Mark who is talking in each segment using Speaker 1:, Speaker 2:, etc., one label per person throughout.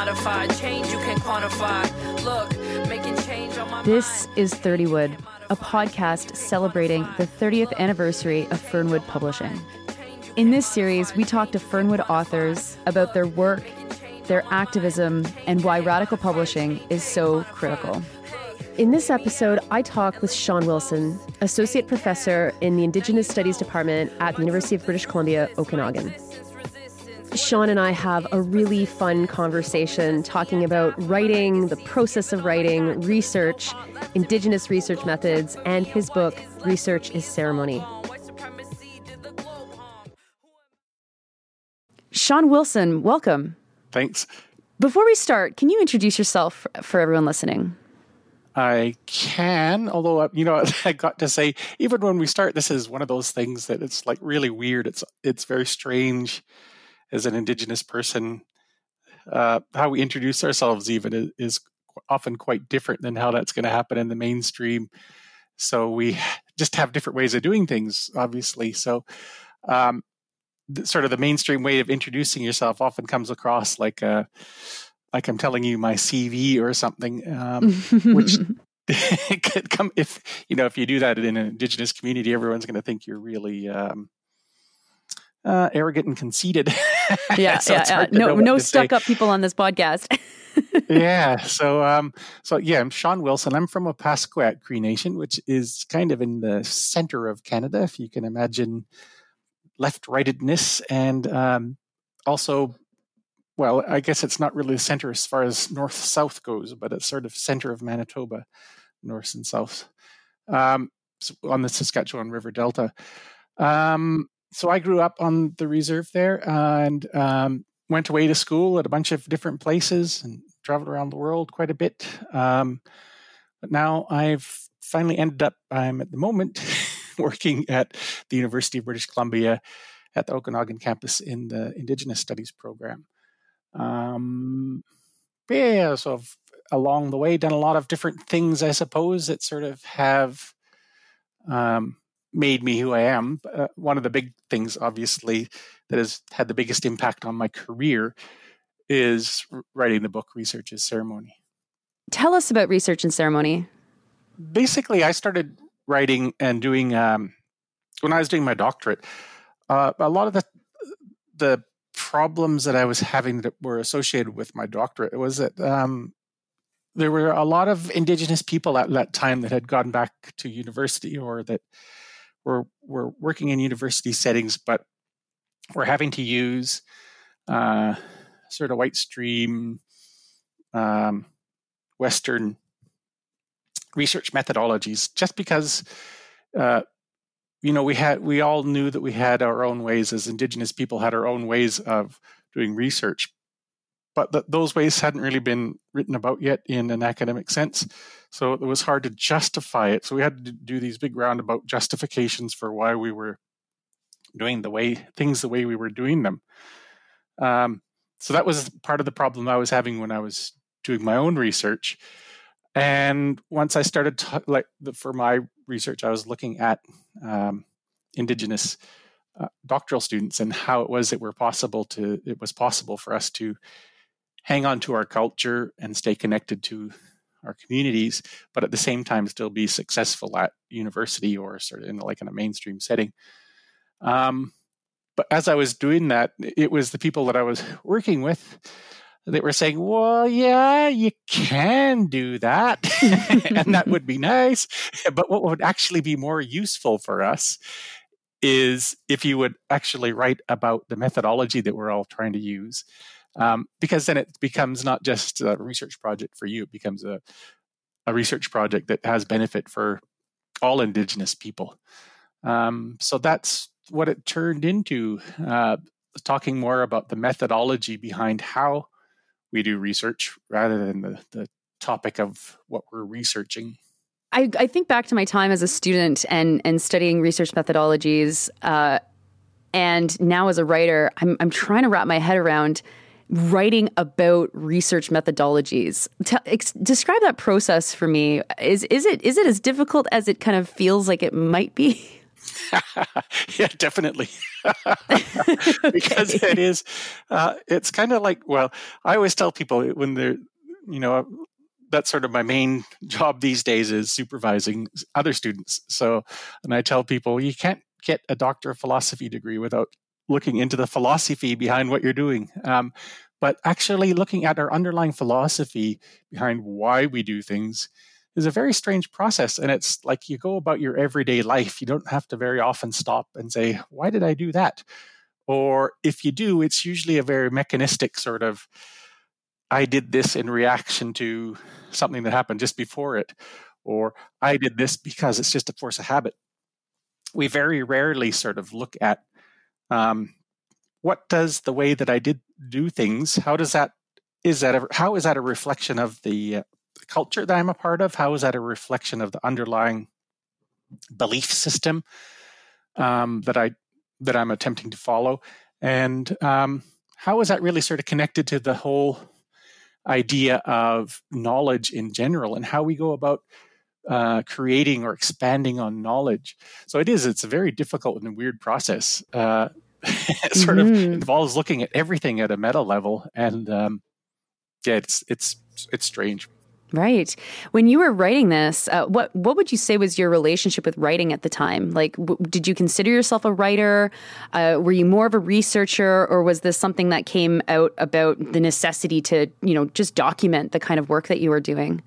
Speaker 1: Change you can quantify. Look, making change on my
Speaker 2: This is 30 Wood, a podcast celebrating the 30th anniversary of Fernwood Publishing. In this series, we talk to Fernwood authors about their work, their activism, and why radical publishing is so critical.
Speaker 3: In this episode, I talk with Shawn Wilson, Associate Professor in the Indigenous Studies Department at the University of British Columbia, Okanagan. Shawn and I have a really fun conversation talking about writing, the process of writing, research, Indigenous research methods, and his book, Research is Ceremony.
Speaker 2: Shawn Wilson, welcome.
Speaker 4: Thanks.
Speaker 2: Before we start, can you introduce yourself for everyone listening?
Speaker 4: I can, although uh, you know, I got to say, even when we start, this is one of those things that it's like really weird. It's it's very strange as an Indigenous person. Uh, how we introduce ourselves even is, is often quite different than how that's going to happen in the mainstream. So we just have different ways of doing things, obviously. So, um, sort of the mainstream way of introducing yourself often comes across like a like I'm telling you my CV or something, um, which could come if you know if you do that in an indigenous community, everyone's going to think you're really um, uh, arrogant and conceited.
Speaker 2: Yeah,
Speaker 4: so
Speaker 2: yeah, yeah. No, no stuck
Speaker 4: say.
Speaker 2: up people on this podcast.
Speaker 4: yeah. So, um, so yeah, I'm Shawn Wilson. I'm from Opaskwayak Cree Nation, which is kind of in the center of Canada, if you can imagine left-rightedness, and um, also well, I guess it's not really the center as far as north south goes, but it's sort of center of Manitoba, north and south, um, on the Saskatchewan River Delta. Um, so I grew up on the reserve there and um, went away to school at a bunch of different places and traveled around the world quite a bit. Um, but now I've finally ended up, I'm at the moment working at the University of British Columbia at the Okanagan campus in the Indigenous Studies program. Um, yeah, so I've, along the way done a lot of different things, I suppose, that sort of have um, made me who I am. Uh, one of the big things, obviously, that has had the biggest impact on my career is writing the book Research is Ceremony.
Speaker 2: Tell us about Research and Ceremony.
Speaker 4: Basically, I started writing and doing um, when I was doing my doctorate. Uh, a lot of the the problems that I was having that were associated with my doctorate was that um, there were a lot of Indigenous people at that time that had gone back to university or that were were working in university settings, but we're having to use uh, sort of white stream um, Western research methodologies, just because uh, you know we had we all knew that we had our own ways as indigenous people had our own ways of doing research but th- those ways hadn't really been written about yet in an academic sense. So it was hard to justify it. So we had to do these big roundabout justifications for why we were doing the way things the way we were doing them. Um, so that was part of the problem i was having when i was doing my own research. And once I started to, like the, for my research, I was looking at um, indigenous uh, doctoral students and how it was that we're possible to it was possible for us to hang on to our culture and stay connected to our communities, but at the same time still be successful at university or sort of in like in a mainstream setting. Um, but as I was doing that, it was the people that I was working with that were saying, well, yeah, you can do that. and that would be nice. But what would actually be more useful for us is if you would actually write about the methodology that we're all trying to use. Um, because then it becomes not just a research project for you, it becomes a, a research project that has benefit for all Indigenous people. Um, so that's what it turned into, uh, talking more about the methodology behind how we do research rather than the, the topic of what we're researching.
Speaker 2: I, I think back to my time as a student and and studying research methodologies, uh, and now as a writer, I'm I'm trying to wrap my head around writing about research methodologies. ex- describe that process for me. Is is it is it as difficult as it kind of feels like it might be?
Speaker 4: yeah, definitely. because it is, uh, it's kind of like, well, I always tell people when they're, you know, that's sort of my main job these days is supervising other students. So, and I tell people you can't get a doctor of philosophy degree without looking into the philosophy behind what you're doing. Um, but actually looking at our underlying philosophy behind why we do things is a very strange process. And it's like you go about your everyday life. You don't have to very often stop and say, why did I do that? Or if you do, it's usually a very mechanistic sort of, I did this in reaction to something that happened just before it. Or I did this because it's just a force of habit. We very rarely sort of look at um, what does the way that I did do things, how does that is that a, how is that a reflection of the uh, culture that I'm a part of? How is that a reflection of the underlying belief system um, that I that I'm attempting to follow? And um, how is that really sort of connected to the whole idea of knowledge in general and how we go about uh, creating or expanding on knowledge? So it is. It's a very difficult and weird process. Uh, it sort mm-hmm. of involves looking at everything at a meta level, and um, yeah, it's it's it's strange.
Speaker 2: Right. When you were writing this, uh, what what would you say was your relationship with writing at the time? Like, w- did you consider yourself a writer? Uh, were you more of a researcher, or was this something that came out about the necessity to, you know, just document the kind of work that you were doing?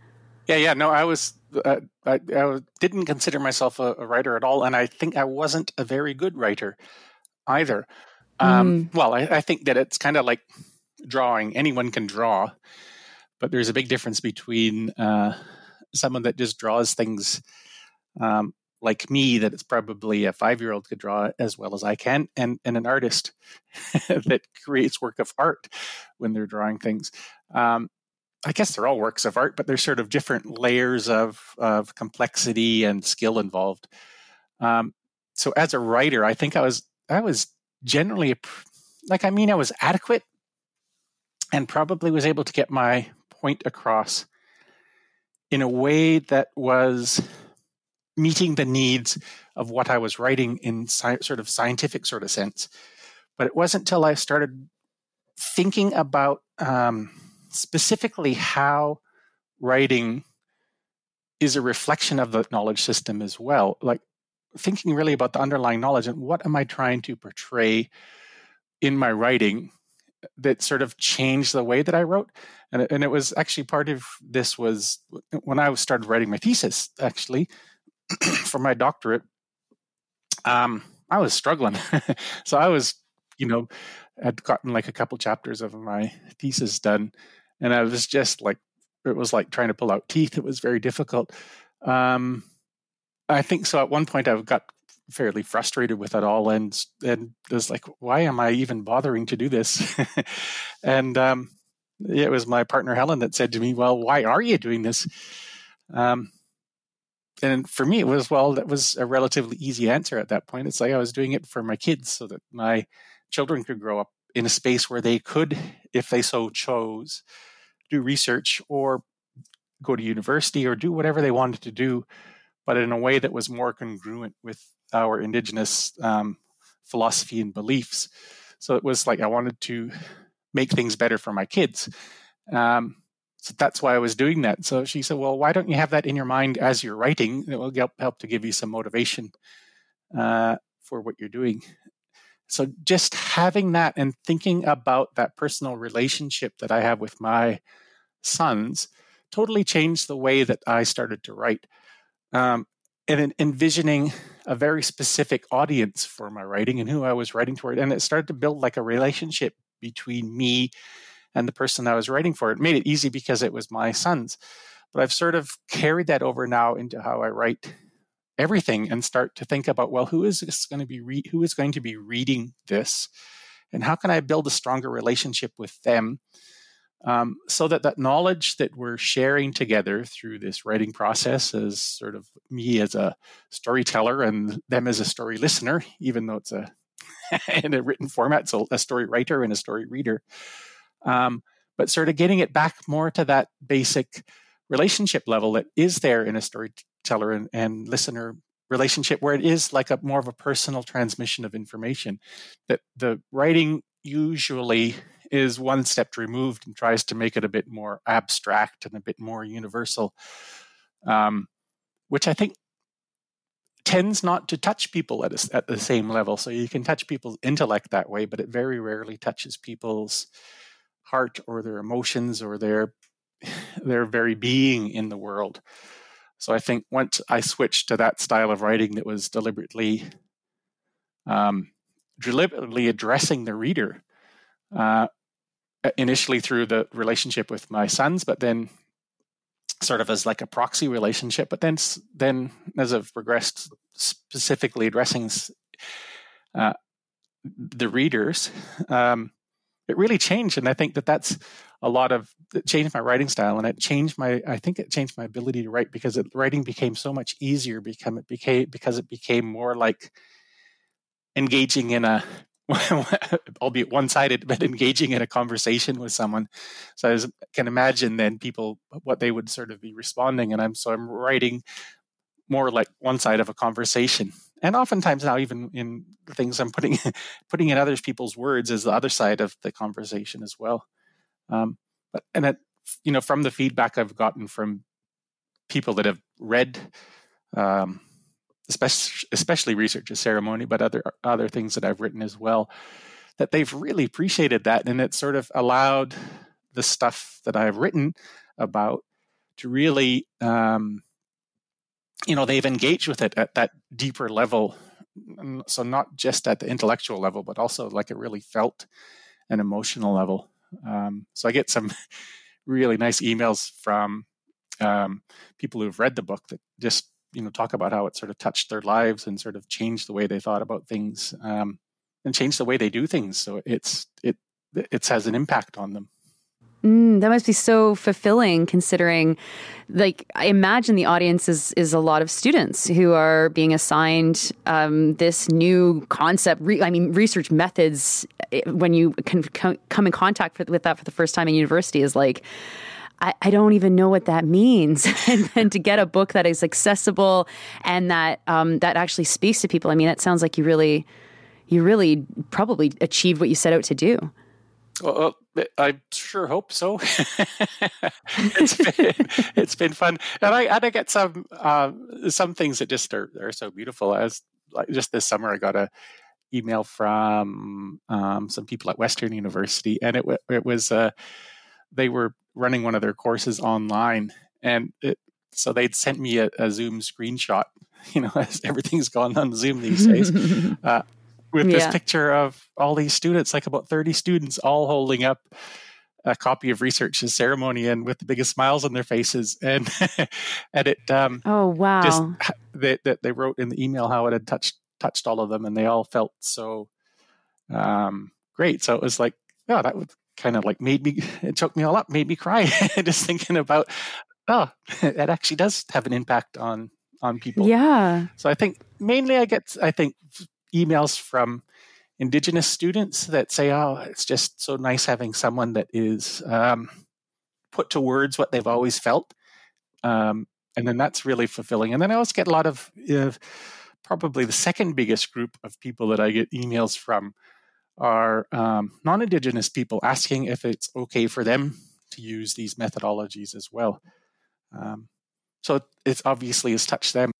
Speaker 4: Yeah, yeah. No, I was. Uh, I, I, didn't consider myself a, a, writer at all, and I think I wasn't a very good writer either. Um, mm. Well, I, I think that it's kind of like drawing. Anyone can draw but there's a big difference between uh, someone that just draws things um, like me that it's probably a five year old could draw as well as I can, and, and an artist that creates work of art when they're drawing things. Um, I guess they're all works of art, but there's sort of different layers of, of complexity and skill involved. Um, so as a writer, I think I was I was generally like I mean I was adequate and probably was able to get my point across in a way that was meeting the needs of what I was writing in sci- sort of scientific sort of sense. But it wasn't until I started thinking about um, specifically how writing is a reflection of the knowledge system as well. Like thinking really about the underlying knowledge and what am I trying to portray in my writing that sort of changed the way that I wrote. And and it was actually part of this was when I started writing my thesis, actually, for my doctorate. Um, I was struggling. so I was, you know, had gotten like a couple chapters of my thesis done. And I was just like, it was like trying to pull out teeth. It was very difficult. Um, I think so. At one point, I got fairly frustrated with it all and and was like why am i even bothering to do this and um, it was my partner helen that said to me well why are you doing this um, and for me it was well that was a relatively easy answer at that point it's like i was doing it for my kids so that my children could grow up in a space where they could if they so chose do research or go to university or do whatever they wanted to do but in a way that was more congruent with our indigenous um, philosophy and beliefs. So it was like I wanted to make things better for my kids. Um, so that's why I was doing that. So she said, "Well, why don't you have that in your mind as you're writing? It will help help to give you some motivation uh, for what you're doing." So just having that and thinking about that personal relationship that I have with my sons totally changed the way that I started to write. Um, and envisioning a very specific audience for my writing and who I was writing toward. And it started to build like a relationship between me and the person I was writing for. It made it easy because it was my sons. But I've sort of carried that over now into how I write everything and start to think about well who is this going to be re- who is going to be reading this? And how can I build a stronger relationship with them um, so that that knowledge that we're sharing together through this writing process as sort of me as a storyteller and them as a story listener even though it's a in a written format so a story writer and a story reader um, but sort of getting it back more to that basic relationship level that is there in a storyteller and, and listener relationship where it is like a more of a personal transmission of information. That the writing usually is one step removed and tries to make it a bit more abstract and a bit more universal, um, which I think tends not to touch people at, a, at the same level. So you can touch people's intellect that way, but it very rarely touches people's heart or their emotions or their their very being in the world. So I think once I switched to that style of writing that was deliberately um, deliberately addressing the reader, uh, initially through the relationship with my sons, but then sort of as like a proxy relationship. But then, then as I've progressed, specifically addressing uh, the readers, um, it really changed, and I think that that's a lot of it changed my writing style, and it changed my. I think it changed my ability to write because it, writing became so much easier. Become it became because it became more like engaging in a albeit one-sided, but engaging in a conversation with someone. So I can imagine then people what they would sort of be responding, and I'm so I'm writing more like one side of a conversation. And oftentimes now, even in things I'm putting putting in other people's words is the other side of the conversation as well. Um, but and it, you know, from the feedback I've gotten from people that have read. Um, especially, especially research a ceremony, but other other things that I've written as well, that they've really appreciated that, and it sort of allowed the stuff that I've written about to really, um, you know, they've engaged with it at that deeper level. So not just at the intellectual level, but also like a really felt and emotional level. Um, so I get some really nice emails from um, people who've read the book that just you know talk about how it sort of touched their lives and sort of changed the way they thought about things um, and changed the way they do things. So it's it it has an impact on them.
Speaker 2: Mm, that must be so fulfilling considering like I imagine the audience is is a lot of students who are being assigned um, this new concept re- I mean research methods eh, when you can come in contact with that for the first time in university is like I, I don't even know what that means. and then to get a book that is accessible and that um, that actually speaks to people, I mean, that sounds like you really, you really probably achieved what you set out to do.
Speaker 4: Well, I sure hope so. it's been it's been fun, and I and I get some uh, some things that just are, are so beautiful. As like just this summer, I got a email from um, some people at Western University, and it it was uh, they were running one of their courses online, and it, so they'd sent me a, a, Zoom screenshot. You know, as everything's gone on Zoom these days, uh, with yeah. this picture of all these students, like about thirty students, all holding up a copy of Research Research's Ceremony and with the biggest smiles on their faces, and and it. Um,
Speaker 2: oh wow! Just
Speaker 4: that they, they wrote in the email how it had touched touched all of them, and they all felt so um, great. So it was like, oh, that would kind of like made me it choked me all up made me cry just thinking about oh that actually does have an impact on on people
Speaker 2: yeah
Speaker 4: so i think mainly i get i think emails from indigenous students that say oh it's just so nice having someone that is um, put to words what they've always felt um, and then that's really fulfilling and then i also get a lot of uh, probably the second biggest group of people that i get emails from are um, non Indigenous people asking if it's okay for them to use these methodologies as well. Um, so it obviously has touched them.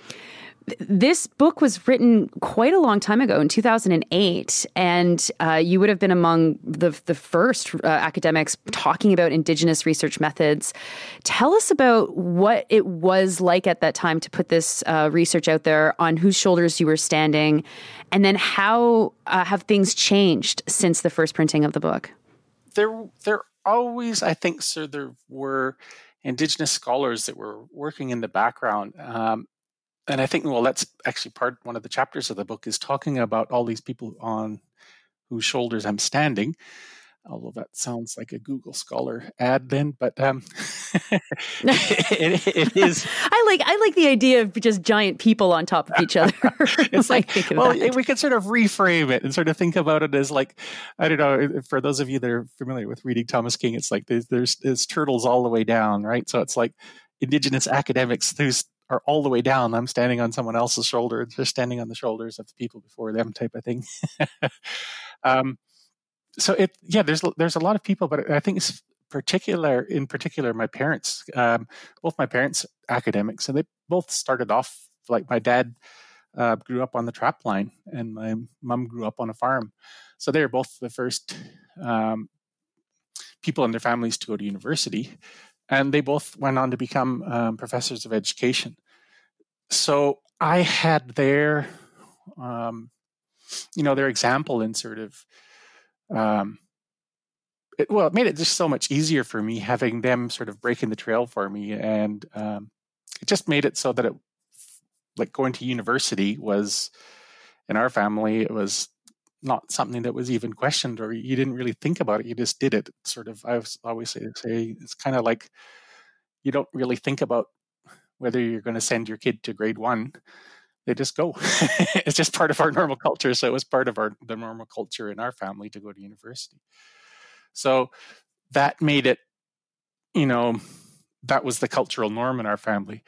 Speaker 2: This book was written quite a long time ago in 2008, and uh, you would have been among the, the first uh, academics talking about Indigenous research methods. Tell us about what it was like at that time to put this uh, research out there, on whose shoulders you were standing, and then how uh, have things changed since the first printing of the book?
Speaker 4: There, there always, I think, sir there were Indigenous scholars that were working in the background. Um, and I think, well, that's actually part one of the chapters of the book is talking about all these people on whose shoulders I'm standing. Although that sounds like a Google Scholar ad, then, but um, it, it is.
Speaker 2: I like I like the idea of just giant people on top of each other.
Speaker 4: it's like well, that. we can sort of reframe it and sort of think about it as like I don't know. For those of you that are familiar with reading Thomas King, it's like there's, there's, there's turtles all the way down, right? So it's like indigenous academics whose are all the way down. I'm standing on someone else's shoulder, just standing on the shoulders of the people before them, type of thing. um, so it, yeah, there's there's a lot of people, but I think it's particular, in particular, my parents. Um, both my parents academics, and they both started off like my dad uh, grew up on the trap line, and my mom grew up on a farm. So they were both the first um, people in their families to go to university, and they both went on to become um, professors of education. So I had their, um, you know, their example in sort of, um, it, well, it made it just so much easier for me having them sort of breaking the trail for me, and um, it just made it so that it, like going to university was, in our family, it was not something that was even questioned or you didn't really think about it you just did it sort of. I always say, say it's kind of like you don't really think about whether you're going to send your kid to grade one they just go. It's just part of our normal culture so it was part of our the normal culture in our family to go to university. So that made it you know that was the cultural norm in our family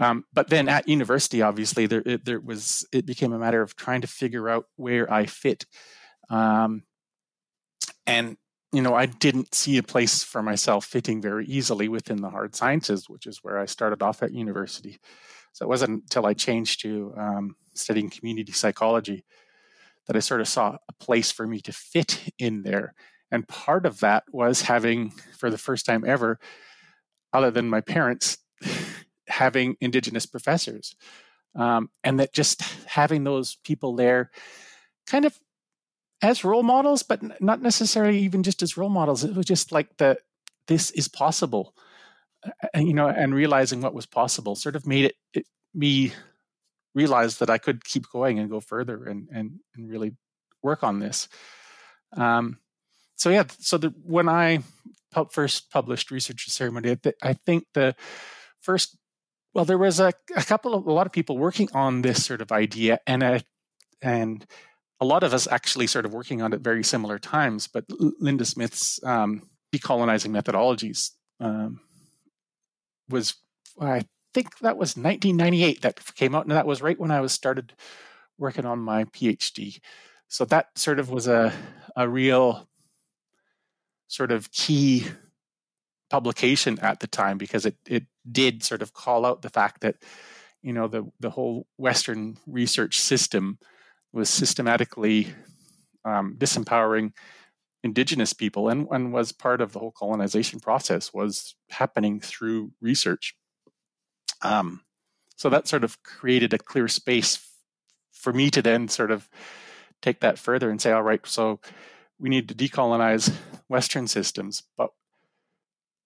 Speaker 4: um, but then at university, obviously, there it, there was it became a matter of trying to figure out where I fit, um, and you know I didn't see a place for myself fitting very easily within the hard sciences, which is where I started off at university. So it wasn't until I changed to um, studying community psychology that I sort of saw a place for me to fit in there. And part of that was having, for the first time ever, other than my parents, having indigenous professors. Um, and that just having those people there kind of as role models but not necessarily even just as role models. It was just like the this is possible uh, you know and realizing what was possible sort of made it, it me realize that i could keep going and go further and and, and really work on this. Um, so yeah so the, when i first published research ceremony i think the first well, there was a, a couple of a lot of people working on this sort of idea, and a, and a lot of us actually sort of working on it very similar times. But Linda Smith's um, decolonizing methodologies um, was, I think that was 1998 that came out, and that was right when I was started working on my PhD. So that sort of was a a real sort of key publication at the time because it it did sort of call out the fact that you know the the whole Western research system was systematically um, disempowering indigenous people and, and was part of the whole colonization process was happening through research. Um, so that sort of created a clear space for me to then sort of take that further and say all right so we need to decolonize western systems but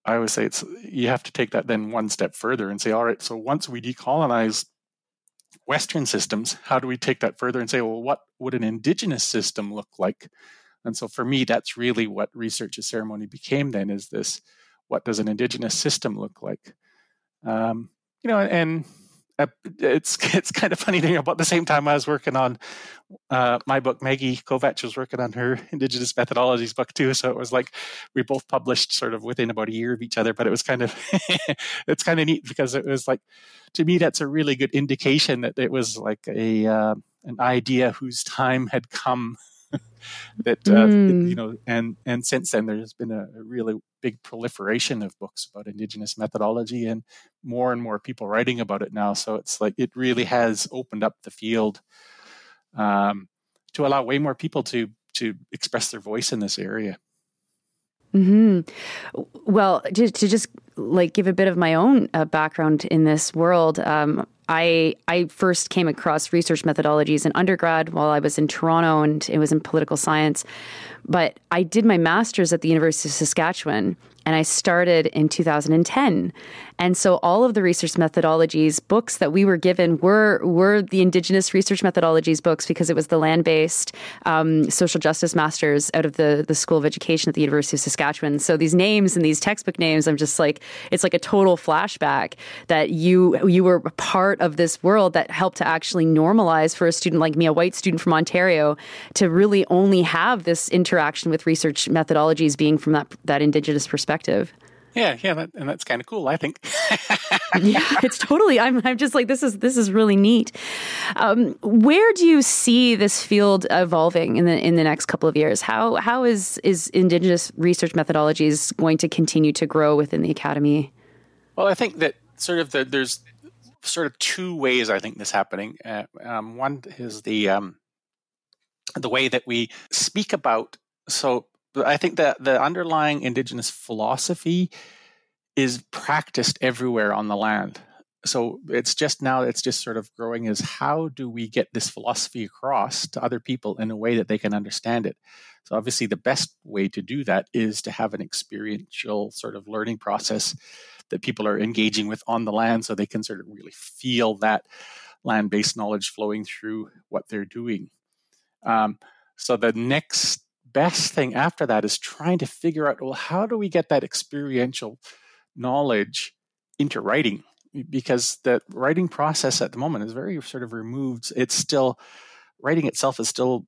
Speaker 4: I always say it's you have to take that then one step further and say, all right, so once we decolonize Western systems, how do we take that further and say, well, what would an indigenous system look like? And so for me, that's really what research as ceremony became then is this what does an indigenous system look like? Um, you know, and uh, it's it's kind of funny to about the same time I was working on uh, my book. Maggie Kovach was working on her Indigenous methodologies book too, so it was like we both published sort of within about a year of each other. But it was kind of it's kind of neat because it was like to me that's a really good indication that it was like a uh, an idea whose time had come that uh, mm. you know and and since then there's been a, a, really big proliferation of books about indigenous methodology and more and more people writing about it now. So it's like it really has opened up the field um, to allow way more people to to express their voice in this area.
Speaker 2: Hmm Well, to, to, just like give a bit of my own uh, background in this world, um, I I first came across research methodologies in undergrad while I was in Toronto, and it was in political science. But I did my master's at the University of Saskatchewan, and I started in 2010. And so all of the research methodologies books that we were given were were the Indigenous research methodologies books because it was the land based um, social justice masters out of the the School of Education at the University of Saskatchewan. So these names and these textbook names, I'm just like it's like a total flashback that you you were part of this world that helped to actually normalize for a student like me, a white student from Ontario, to really only have this interaction with research methodologies being from that that Indigenous perspective.
Speaker 4: Yeah, yeah, that, and that's kind of cool. I think.
Speaker 2: yeah, it's totally. I'm. I'm just like this is this is really neat. Um, where do you see this field evolving in the in the next couple of years? How how is is Indigenous research methodologies going to continue to grow within the academy?
Speaker 4: Well, I think that sort of the, there's sort of two ways I think this happening. Uh, um, one is the um, the way that we speak about. So I think that the underlying indigenous philosophy is practiced everywhere on the land. So it's just now it's just sort of growing is how do we get this philosophy across to other people in a way that they can understand it. So obviously the best way to do that is to have an experiential sort of learning process that people are engaging with on the land so they can sort of really feel that land-based knowledge flowing through what they're doing. Um, so the next best thing after that is trying to figure out well how do we get that experiential knowledge into writing? Because the writing process at the moment is very sort of removed. It's still writing itself is still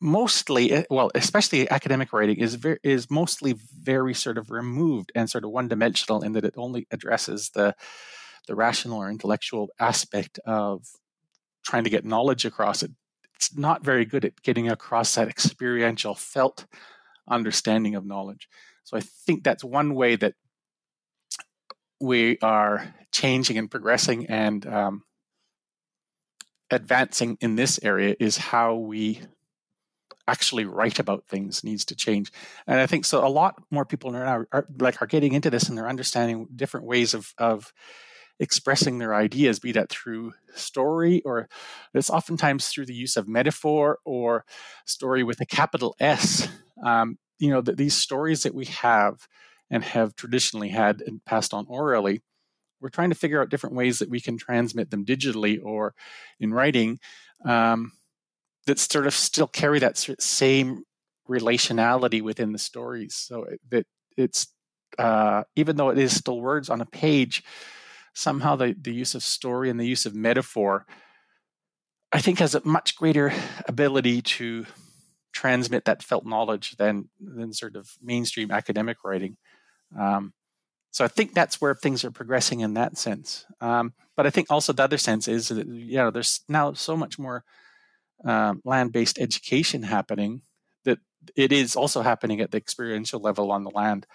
Speaker 4: mostly eh, well especially academic writing is very, is mostly very sort of removed and sort of one dimensional in that it only addresses the the rational or intellectual aspect of trying to get knowledge across it not very good at getting across that experiential felt understanding of knowledge. So i think that's one way that we are changing and progressing and um, advancing in this area is how we actually write about things needs to change. And i think so a lot more people are, are like are getting into this and they're understanding different ways of of expressing their ideas be that through story or it's oftentimes through the use of metaphor or story with a capital s um, you know that these stories that we have and have traditionally had and passed on orally we're trying to figure out different ways that we can transmit them digitally or in writing um, that sort of still carry that same relationality within the stories. So that it's uh, even though it is still words on a page, somehow the, the use of story and the use of metaphor, I think, has a much greater ability to transmit that felt knowledge than than sort of mainstream academic writing. Um, so I think that's where things are progressing in that sense. Um, but I think also the other sense is that you know there's now so much more um, land-based education happening that it is also happening at the experiential level on the land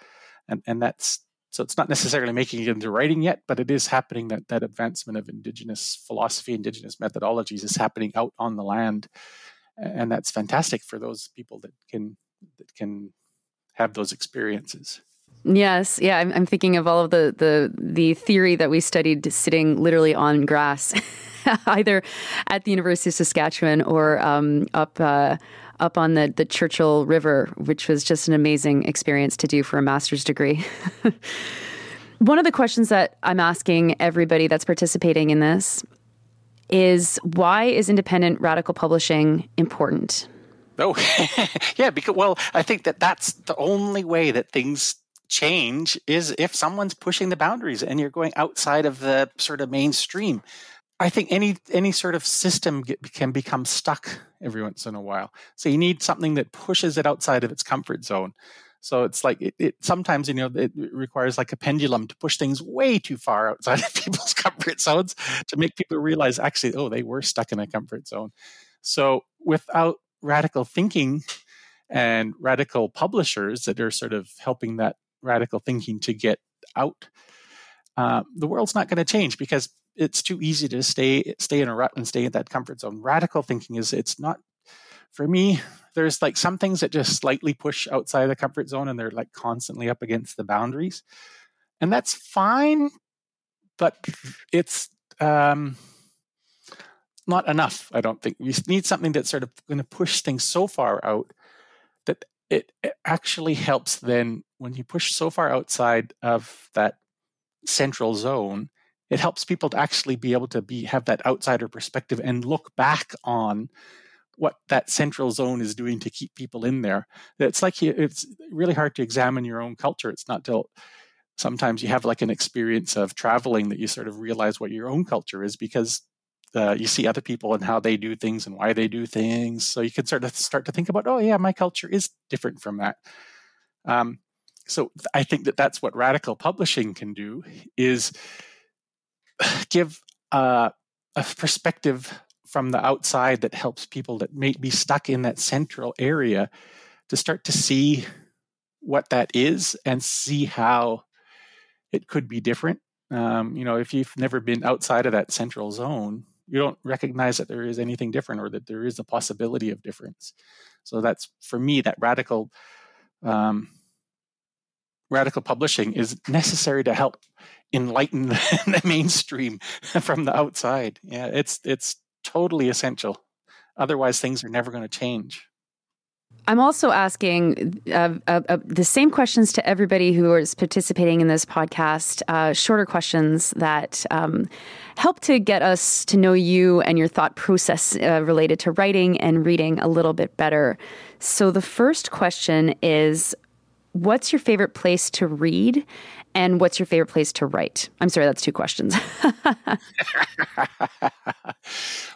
Speaker 4: and and that's so it's not necessarily making it into writing yet but it is happening that that advancement of indigenous philosophy indigenous methodologies is happening out on the land. And that's fantastic for those people that can that can have those experiences.
Speaker 2: Yes, yeah, I'm, I'm, thinking of all of the the the theory that we studied sitting literally on grass either at the University of Saskatchewan or um, up uh, up on the the Churchill River, which was just an amazing experience to do for a master's degree. One of the questions that I'm asking everybody that's participating in this is why is independent radical publishing important?
Speaker 4: Oh, yeah, because well, I think that that's the only way that things change is if someone's pushing the boundaries and you're going outside of the sort of mainstream. I think any any sort of system get, can become stuck every once in a while. So you need something that pushes it outside of its comfort zone. So it's like it, it, sometimes you know it requires like a pendulum to push things way too far outside of people's comfort zones to make people realize actually oh they were stuck in a comfort zone. So without radical thinking and radical publishers that are sort of helping that radical thinking to get out, uh, the world's not going to change because it's too easy to stay stay in a rut and stay in that comfort zone. Radical thinking is it's not for me. There's like some things that just slightly push outside the comfort zone and they're like constantly up against the boundaries, and that's fine, but it's um, not enough. I don't think we need something that's sort of going to push things so far out that it, it actually helps. Then when you push so far outside of that central zone it helps people to actually be able to be have that outsider perspective and look back on what that central zone is doing to keep people in there. It's like you, it's really hard to examine your own culture. It's not till sometimes you have like an experience of traveling that you sort of realize what your own culture is because uh, you see other people and how they do things and why they do things. So you can sort of start to think about, oh yeah, my culture is different from that. Um, so I think that that's what radical publishing can do is give uh, a perspective from the outside that helps people that may be stuck in that central area to start to see what that is and see how it could be different. Um, you know, if you've never been outside of that central zone, you don't recognize that there is anything different or that there is a possibility of difference. So that's for me that radical um, radical publishing is necessary to help enlighten the mainstream from the outside. Yeah, it's it's totally essential. Otherwise, things are never going to change.
Speaker 2: I'm also asking uh, uh, uh, the same questions to everybody who is participating in this podcast, uh, shorter questions that um, help to get us to know you and your thought process uh, related to writing and reading a little bit better. So, the first question is What's your favorite place to read? And what's your favorite place to write? I'm sorry, that's two questions.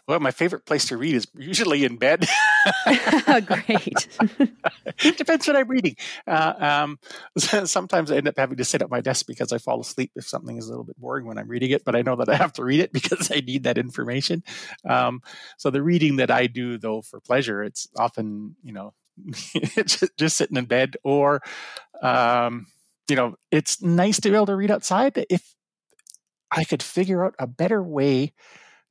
Speaker 4: well, my favorite place to read is usually in bed.
Speaker 2: Great.
Speaker 4: it depends what I'm reading. Uh, um, sometimes I end up having to sit at my desk because I fall asleep if something is a little bit boring when I'm reading it, but I know that I have to read it because I need that information. Um, so the reading that I do, though, for pleasure, it's often, you know, just, just sitting in bed or um, you know, it's nice to be able to read outside. If I could figure out a better way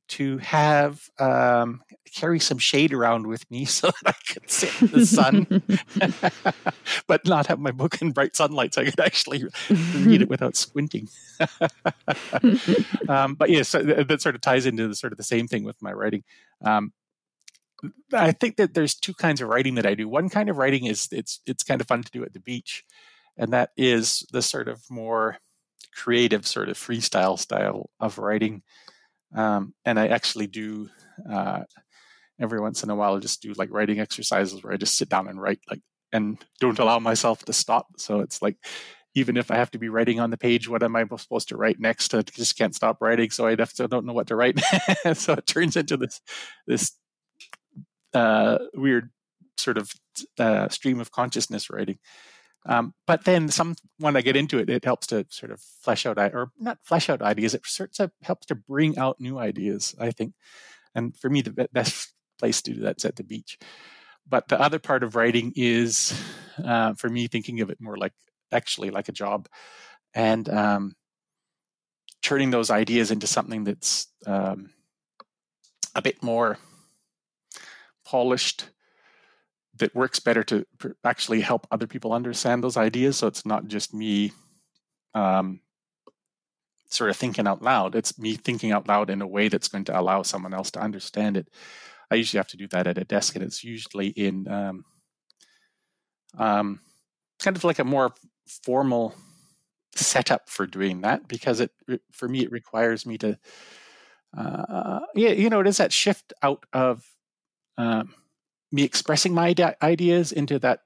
Speaker 4: to have um, carry some shade around with me so that I could sit in the sun, but not have my book in bright sunlight, so I could actually read it without squinting. um, but yes, yeah, so that sort of ties into the sort of the same thing with my writing. Um, I think that there's two kinds of writing that I do. One kind of writing is it's it's kind of fun to do at the beach and that is the sort of more creative sort of freestyle style of writing. Um, and i actually do uh, every once in a while I just do like writing exercises where i just sit down and write like and don't allow myself to stop. So it's like even if i have to be writing on the page what am i supposed to write next? I just can't stop writing so i don't know what to write. So it turns into this this uh, weird sort of uh, stream of consciousness writing um, but then some when I get into it, it helps to sort of flesh out or not flesh out ideas. It sort of helps to bring out new ideas. I think, and for me, the best place to do that's at the beach. But the other part of writing is, uh, for me, thinking of it more like actually like a job, and um, turning those ideas into something that's um, a bit more polished that works better to actually help other people understand those ideas. So it's not just me um, sort of thinking out loud. It's me thinking out loud in a way that's going to allow someone else to understand it. I usually have to do that at a desk, and it's usually in um, um, kind of like a more formal setup for doing that because it for me it requires me to uh, yeah you know it is that shift out of um, me expressing my ideas into that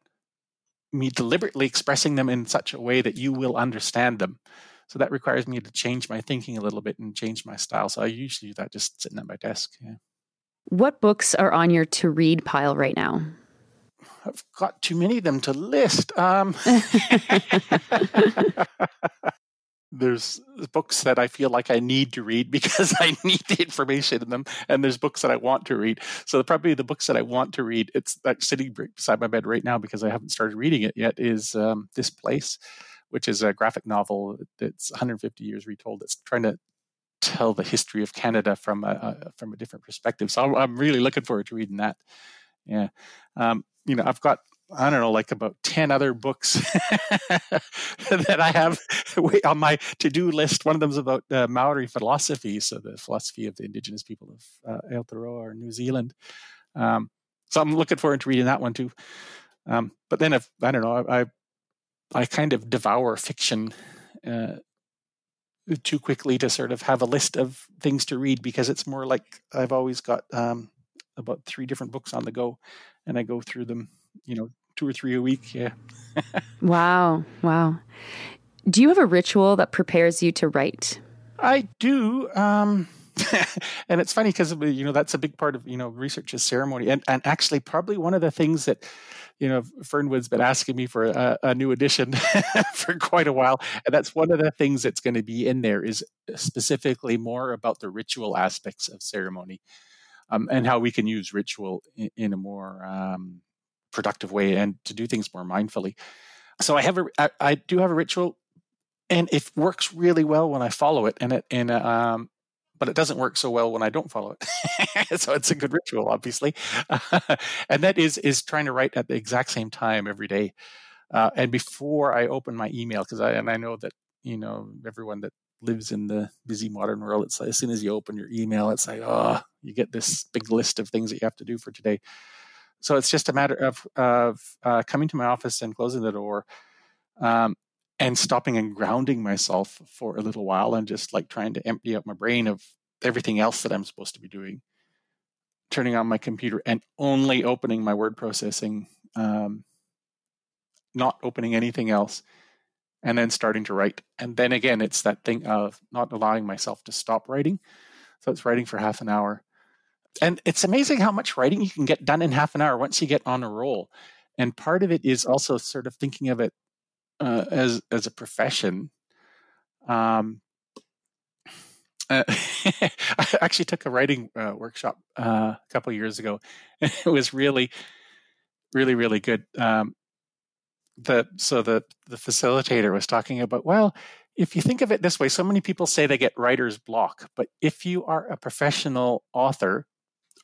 Speaker 4: me deliberately expressing them in such a way that you will understand them. So that requires me to change my thinking a little bit and change my style. So I usually do that just sitting at my desk. Yeah.
Speaker 2: What books are on your to read pile right now?
Speaker 4: I've got too many of them to list. Um, there's books that I feel like I need to read because I need the information in them, and there's books that I want to read. So probably the books that I want to read, it's like sitting beside my bed right now because I haven't started reading it yet. Is um, this place, which is a graphic novel that's 150 years retold. It's trying to tell the history of Canada from a, a from a different perspective. So I'm really looking forward to reading that. Yeah, um, you know, I've got I don't know, like about 10 other books that I have on my to do list. One of them is about uh, Maori philosophy, so the philosophy of the indigenous people of uh, Aotearoa or New Zealand. Um, so I'm looking forward to reading that one too. Um, but then if I don't know, I I kind of devour fiction uh, too quickly to sort of have a list of things to read because it's more like I've always got um, about three different books on the go, and I go through them, you know, two or three a week. Yeah.
Speaker 2: wow. Wow. Do you have a ritual that prepares you to write?
Speaker 4: I do. Um, and it's funny because you know that's a big part of you know research is ceremony, and and actually probably one of the things that you know Fernwood's been asking me for a, a new edition for quite a while, and that's one of the things that's going to be in there is specifically more about the ritual aspects of ceremony, um, and how we can use ritual in, in a more um, productive way and to do things more mindfully. So I have a I, I do have a ritual and it works really well when I follow it, and it and um, but it doesn't work so well when I don't follow it. so it's a good ritual, obviously, and that is is trying to write at the exact same time every day, uh, and before I open my email because I and I know that you know everyone that lives in the busy modern world, it's like as soon as you open your email, it's like oh, you get this big list of things that you have to do for today. So it's just a matter of of uh, coming to my office and closing the door. Um, and stopping and grounding myself for a little while and just like trying to empty out my brain of everything else that I'm supposed to be doing. Turning on my computer and only opening my word processing, um, not opening anything else, and then starting to write. And then again, it's that thing of not allowing myself to stop writing. So it's writing for half an hour. And it's amazing how much writing you can get done in half an hour once you get on a roll. And part of it is also sort of thinking of it uh, as as a profession. Um, uh, I actually took a writing uh, workshop uh, a couple years ago. it was really, really, really good. Um, the so the the facilitator was talking about well, if you think of it this way, so many people say they get writer's block, but if you are a professional author,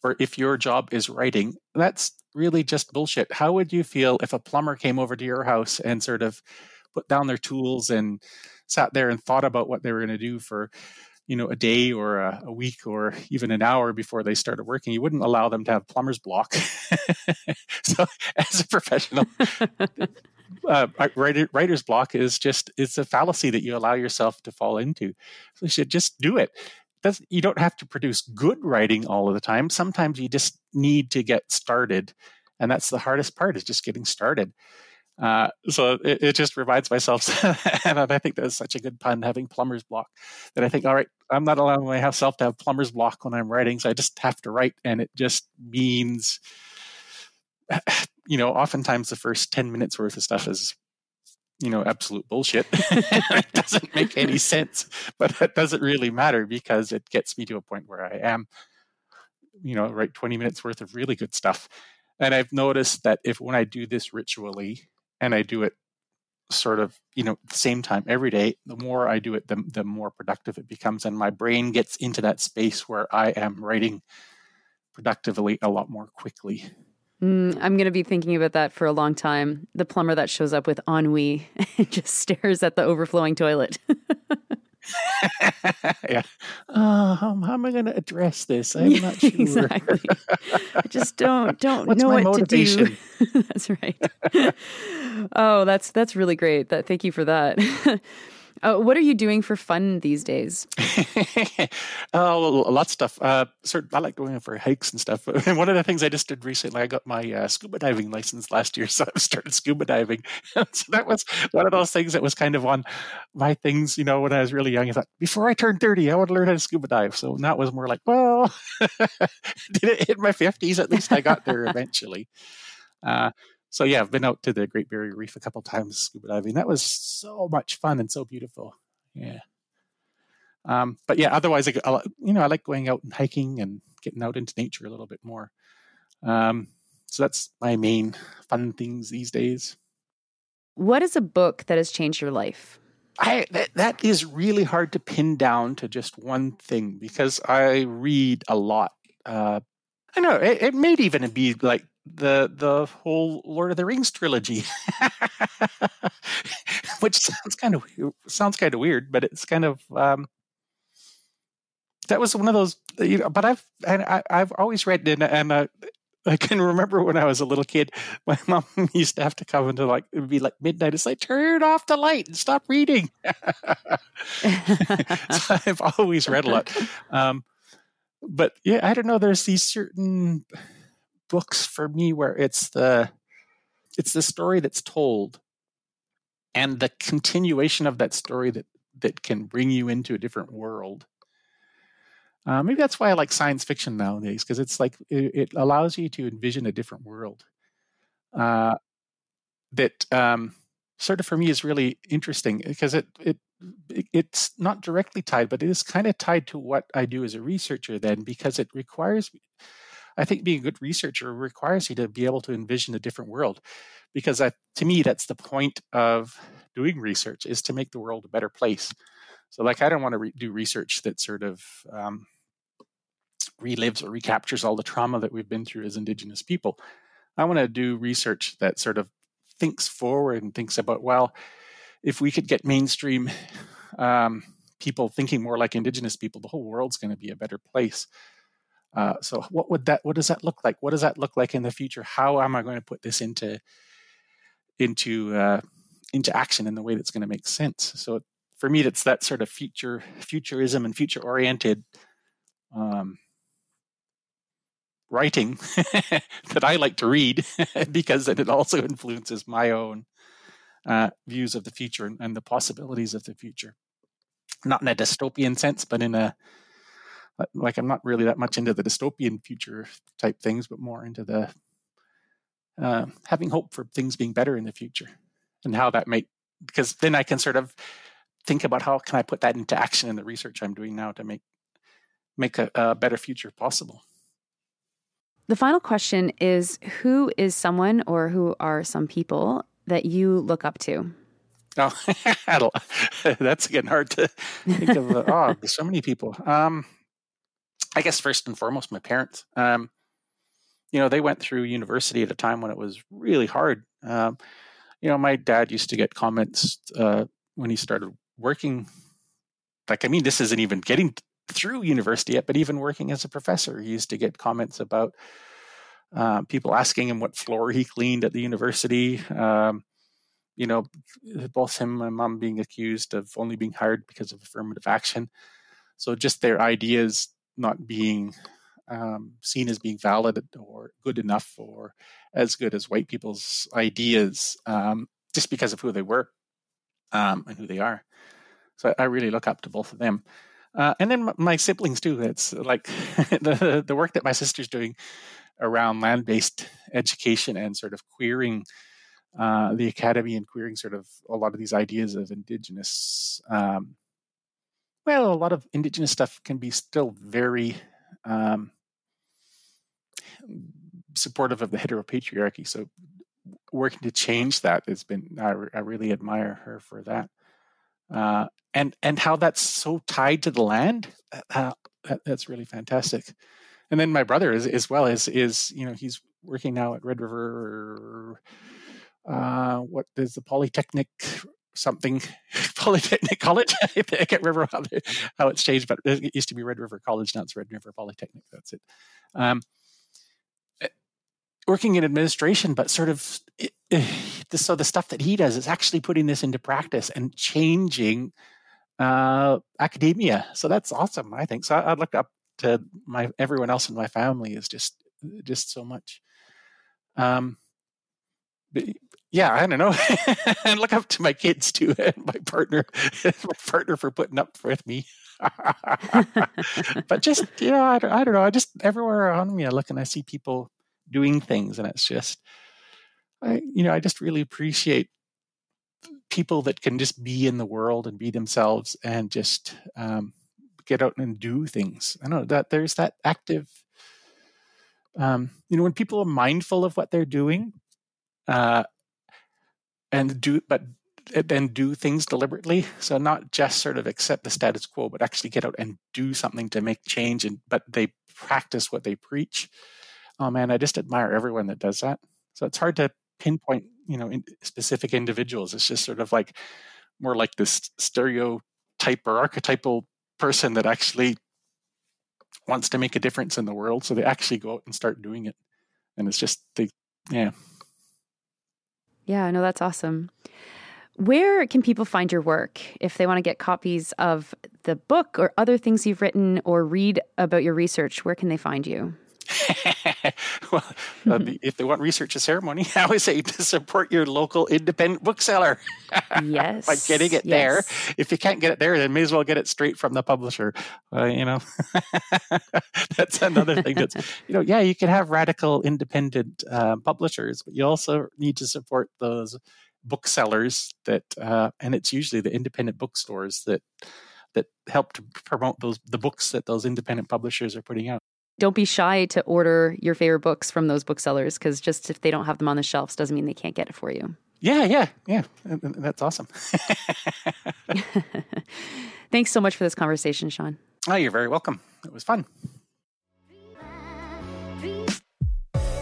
Speaker 4: or if your job is writing, that's really just bullshit. How would you feel if a plumber came over to your house and sort of put down their tools and sat there and thought about what they were going to do for you know a day or a, a, week or even an hour before they started working you wouldn't allow them to have plumber's block so as a professional uh, writer, writer's block is just it's a fallacy that you allow yourself to fall into. So you should just do it. Does, you don't have to produce good writing all of the time. Sometimes you just need to get started and that's the hardest part is just getting started. Uh, so it, it, just reminds myself, and I think that's such a good pun, having plumber's block, that I think, all right, I'm not allowing myself to have plumber's block when I'm writing, so I just have to write, and it just means, you know, oftentimes the first 10 minutes worth of stuff is, you know, absolute bullshit. it doesn't make any sense, but it doesn't really matter because it gets me to a point where I am, you know, write 20 minutes worth of really good stuff. And I've noticed that if when I do this ritually, and I do it sort of you know the same time every day the more i do it the, the more productive it becomes and my brain gets into that space where i am writing productively a lot more quickly
Speaker 2: mm, i'm going to be thinking about that for a long time the plumber that shows up with ennui and just stares at the overflowing toilet
Speaker 4: yeah. Uh, how, how, am I going to address this? I'm not sure.
Speaker 2: exactly. I just don't don't know what motivation? to do. that's right. oh, that's that's really great. That thank you for that. Uh, what are you doing for fun these days?
Speaker 4: oh, a lot of stuff. Uh, sort I like going for hikes and stuff. And one of the things I just did recently, I got my uh, scuba diving license last year, so I started scuba diving. so that was one of those things that was kind of on my things. You know, when I was really young, I thought before I turn thirty, I want to learn how to scuba dive. So that was more like, well, did it hit my fifties? At least I got there eventually. Uh, so yeah, I've been out to the Great Barrier Reef a couple times scuba diving. That was so much fun and so beautiful. Yeah. Um, but yeah, otherwise, I, you know, I like going out and hiking and getting out into nature a little bit more. Um, so that's my main fun things these days.
Speaker 2: What is a book that has changed your life?
Speaker 4: I that, that is really hard to pin down to just one thing because I read a lot. Uh, I know it, it may even be like the the whole Lord of the Rings trilogy, which sounds kind of sounds kind of weird, but it's kind of um, that was one of those. You know, but I've and I, have always read and, and uh, I can remember when I was a little kid, my mom used to have to come into like it would be like midnight. It's like turn off the light and stop reading. so I've always read a lot. Um, but yeah, I don't know. There's these certain books for me where it's the it's the story that's told and the continuation of that story that that can bring you into a different world Uh, maybe that's why I like science fiction nowadays because it's like it, it, allows you to envision a different world. Uh, that um, sort of for me is really interesting because it it it's not directly tied, but it is kind of tied to what I do as a researcher. Then because it requires, I think, being a good researcher requires you to be able to envision a different world. Because that, to me, that's the point of doing research is to make the world a better place. So, like, I don't want to re- do research that sort of um, relives or recaptures all the trauma that we've been through as Indigenous people. I want to do research that sort of thinks forward and thinks about, well, if we could get mainstream um, people thinking more like Indigenous people, the whole world's going to be a better place. Uh, so, what would that? What does that look like? What does that look like in the future? How am I going to put this into into uh, into action in the way that's going to make sense? So, for me, that's that sort of future futurism and future oriented um, writing that I like to read because it also influences my own uh, views of the future and, the possibilities of the future. Not in a dystopian sense, but in a like I'm not really that much into the dystopian future type things, but more into the uh, having hope for things being better in the future and how that might because then I can sort of think about how can I put that into action in the research I'm doing now to make make a, a better future possible.
Speaker 2: The final question is Who is someone or who are some people that you look up to?
Speaker 4: Oh, that's getting hard to think of. Uh, oh, there's so many people. Um, I guess first and foremost, my parents. Um, you know, they went through university at a time when it was really hard. Um, you know, my dad used to get comments uh, when he started working. Like, I mean, this isn't even getting through university yet, but even working as a professor, he used to get comments about uh, people asking him what floor he cleaned at the university. Um, you know, both him and my mom being accused of only being hired because of affirmative action. So just their ideas not being um, seen as being valid or good enough or as good as white people's ideas um, just because of who they were um, and who they are. So I really look up to both of them. Uh, and then my siblings too. It's like the the work that my sister's doing around land based education and sort of queering uh, the academy and queering sort of a lot of these ideas of indigenous. Um, well, a lot of indigenous stuff can be still very um, supportive of the heteropatriarchy. So working to change that has been I, I really admire her for that. Uh, and and how that's so tied to the land. Uh, that, that's really fantastic. And then my brother is as well is is you know he's working now at Red River. Uh, what is the Polytechnic something Polytechnic College? I can't remember how, how it's changed, but it used to be Red River College. Now it's Red River Polytechnic. That's it. Um, eh, working in administration, but sort of it, it, so the stuff that he does is actually putting this into practice and changing uh, academia. So that's awesome. I think so. I, I look up to my everyone else in my family is just just so much. Um, yeah, I don't know. and look up to my kids too, and my partner, my partner for putting up with me. but just you know, I don't, I don't know. I just everywhere around me, I look and I see people doing things, and it's just, I you know, I just really appreciate people that can just be in the world and be themselves and just um, get out and do things. I know that there's that active, um, you know, when people are mindful of what they're doing, uh, and do, but then do things deliberately. So not just sort of accept the status quo, but actually get out and do something to make change. And but they practice what they preach. Oh man, I just admire everyone that does that. So it's hard to pinpoint, you know, in specific individuals. It's just sort of like more like this stereotype or archetypal person that actually wants to make a difference in the world. So they actually go out and start doing it. And it's just, they, yeah.
Speaker 2: Yeah, no, that's awesome. Where can people find your work if they want to get copies of the book or other things you've written or read about your research? Where can they find you?
Speaker 4: well, uh, if they want research and ceremony, I always say to support your local independent bookseller.
Speaker 3: Yes.
Speaker 4: By getting it
Speaker 3: yes.
Speaker 4: there. If you can't get it there, then may as well get it straight from the publisher. Uh, you know, that's another thing. That's you know, yeah, you can have radical independent uh, publishers, but you also need to support those booksellers that, uh, and it's usually the independent bookstores that that help to promote those the books that those independent publishers are putting out.
Speaker 2: Don't be shy to order your favorite books from those booksellers because just if they don't have them on the shelves doesn't mean they can't get it for you.
Speaker 4: Yeah, yeah, yeah. That's awesome.
Speaker 2: Thanks so much for this conversation, Shawn.
Speaker 4: Oh, you're very welcome. It was fun.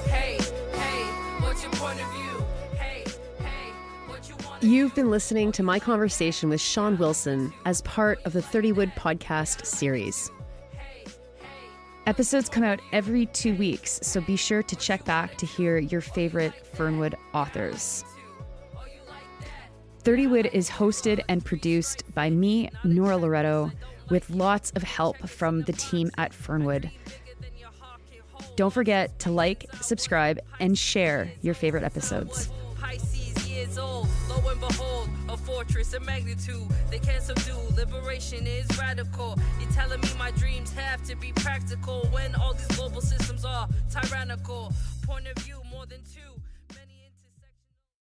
Speaker 1: Hey, hey, what's your point of view? Hey, hey, what you want?
Speaker 3: You've been listening to my conversation with Shawn Wilson as part of the Fernwood podcast series. Episodes come out every two weeks, so be sure to check back to hear your favorite Fernwood authors. Fernwood is hosted and produced by me, Nora Loreto, with lots of help from the team at Fernwood. Don't forget to like, subscribe, and share your favorite episodes.
Speaker 1: A fortress of magnitude they can't subdue. Liberation is radical. You're telling me my dreams have to be practical when all these global systems are tyrannical. Point of view more than two.